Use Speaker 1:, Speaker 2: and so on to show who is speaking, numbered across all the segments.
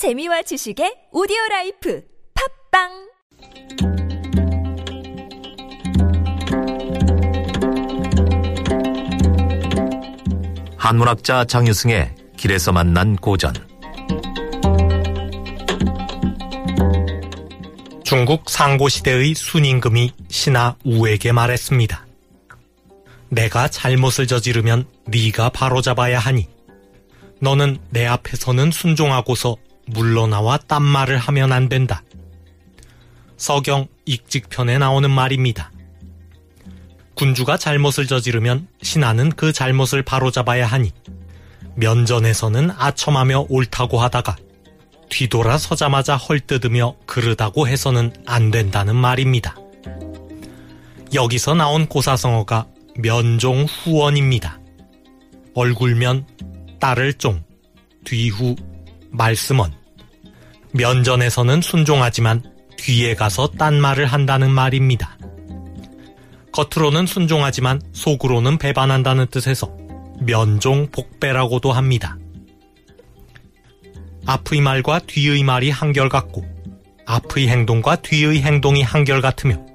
Speaker 1: 재미와 지식의 오디오 라이프 팝빵
Speaker 2: 한문학자 장유승의 길에서 만난 고전
Speaker 3: 중국 상고시대의 순임금이 신하 우에게 말했습니다. 내가 잘못을 저지르면 네가 바로잡아야 하니 너는 내 앞에서는 순종하고서 물러나와 딴 말을 하면 안 된다. 서경 익직편에 나오는 말입니다. 군주가 잘못을 저지르면 신하는 그 잘못을 바로잡아야 하니 면전에서는 아첨하며 옳다고 하다가 뒤돌아 서자마자 헐뜯으며 그르다고 해서는 안 된다는 말입니다. 여기서 나온 고사성어가 면종 후원입니다. 얼굴면 딸을 종, 뒤후 말씀원. 면전에서는 순종하지만 뒤에 가서 딴 말을 한다는 말입니다. 겉으로는 순종하지만 속으로는 배반한다는 뜻에서 면종 복배라고도 합니다. 앞의 말과 뒤의 말이 한결같고 앞의 행동과 뒤의 행동이 한결같으며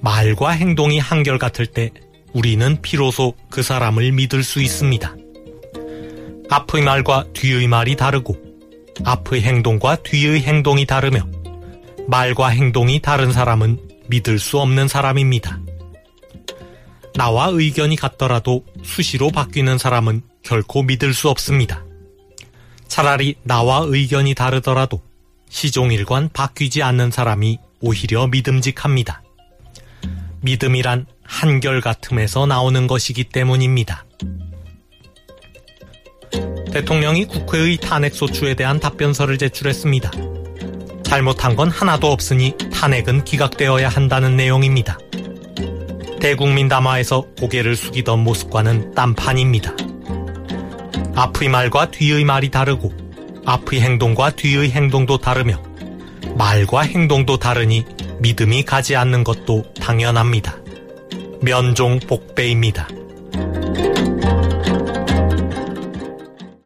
Speaker 3: 말과 행동이 한결같을 때 우리는 비로소 그 사람을 믿을 수 있습니다. 앞의 말과 뒤의 말이 다르고 앞의 행동과 뒤의 행동이 다르며 말과 행동이 다른 사람은 믿을 수 없는 사람입니다. 나와 의견이 같더라도 수시로 바뀌는 사람은 결코 믿을 수 없습니다. 차라리 나와 의견이 다르더라도 시종일관 바뀌지 않는 사람이 오히려 믿음직합니다. 믿음이란 한결같음에서 나오는 것이기 때문입니다. 대통령이 국회의 탄핵소추에 대한 답변서를 제출했습니다. 잘못한 건 하나도 없으니 탄핵은 기각되어야 한다는 내용입니다. 대국민 담화에서 고개를 숙이던 모습과는 딴판입니다. 앞의 말과 뒤의 말이 다르고 앞의 행동과 뒤의 행동도 다르며 말과 행동도 다르니 믿음이 가지 않는 것도 당연합니다. 면종 복배입니다.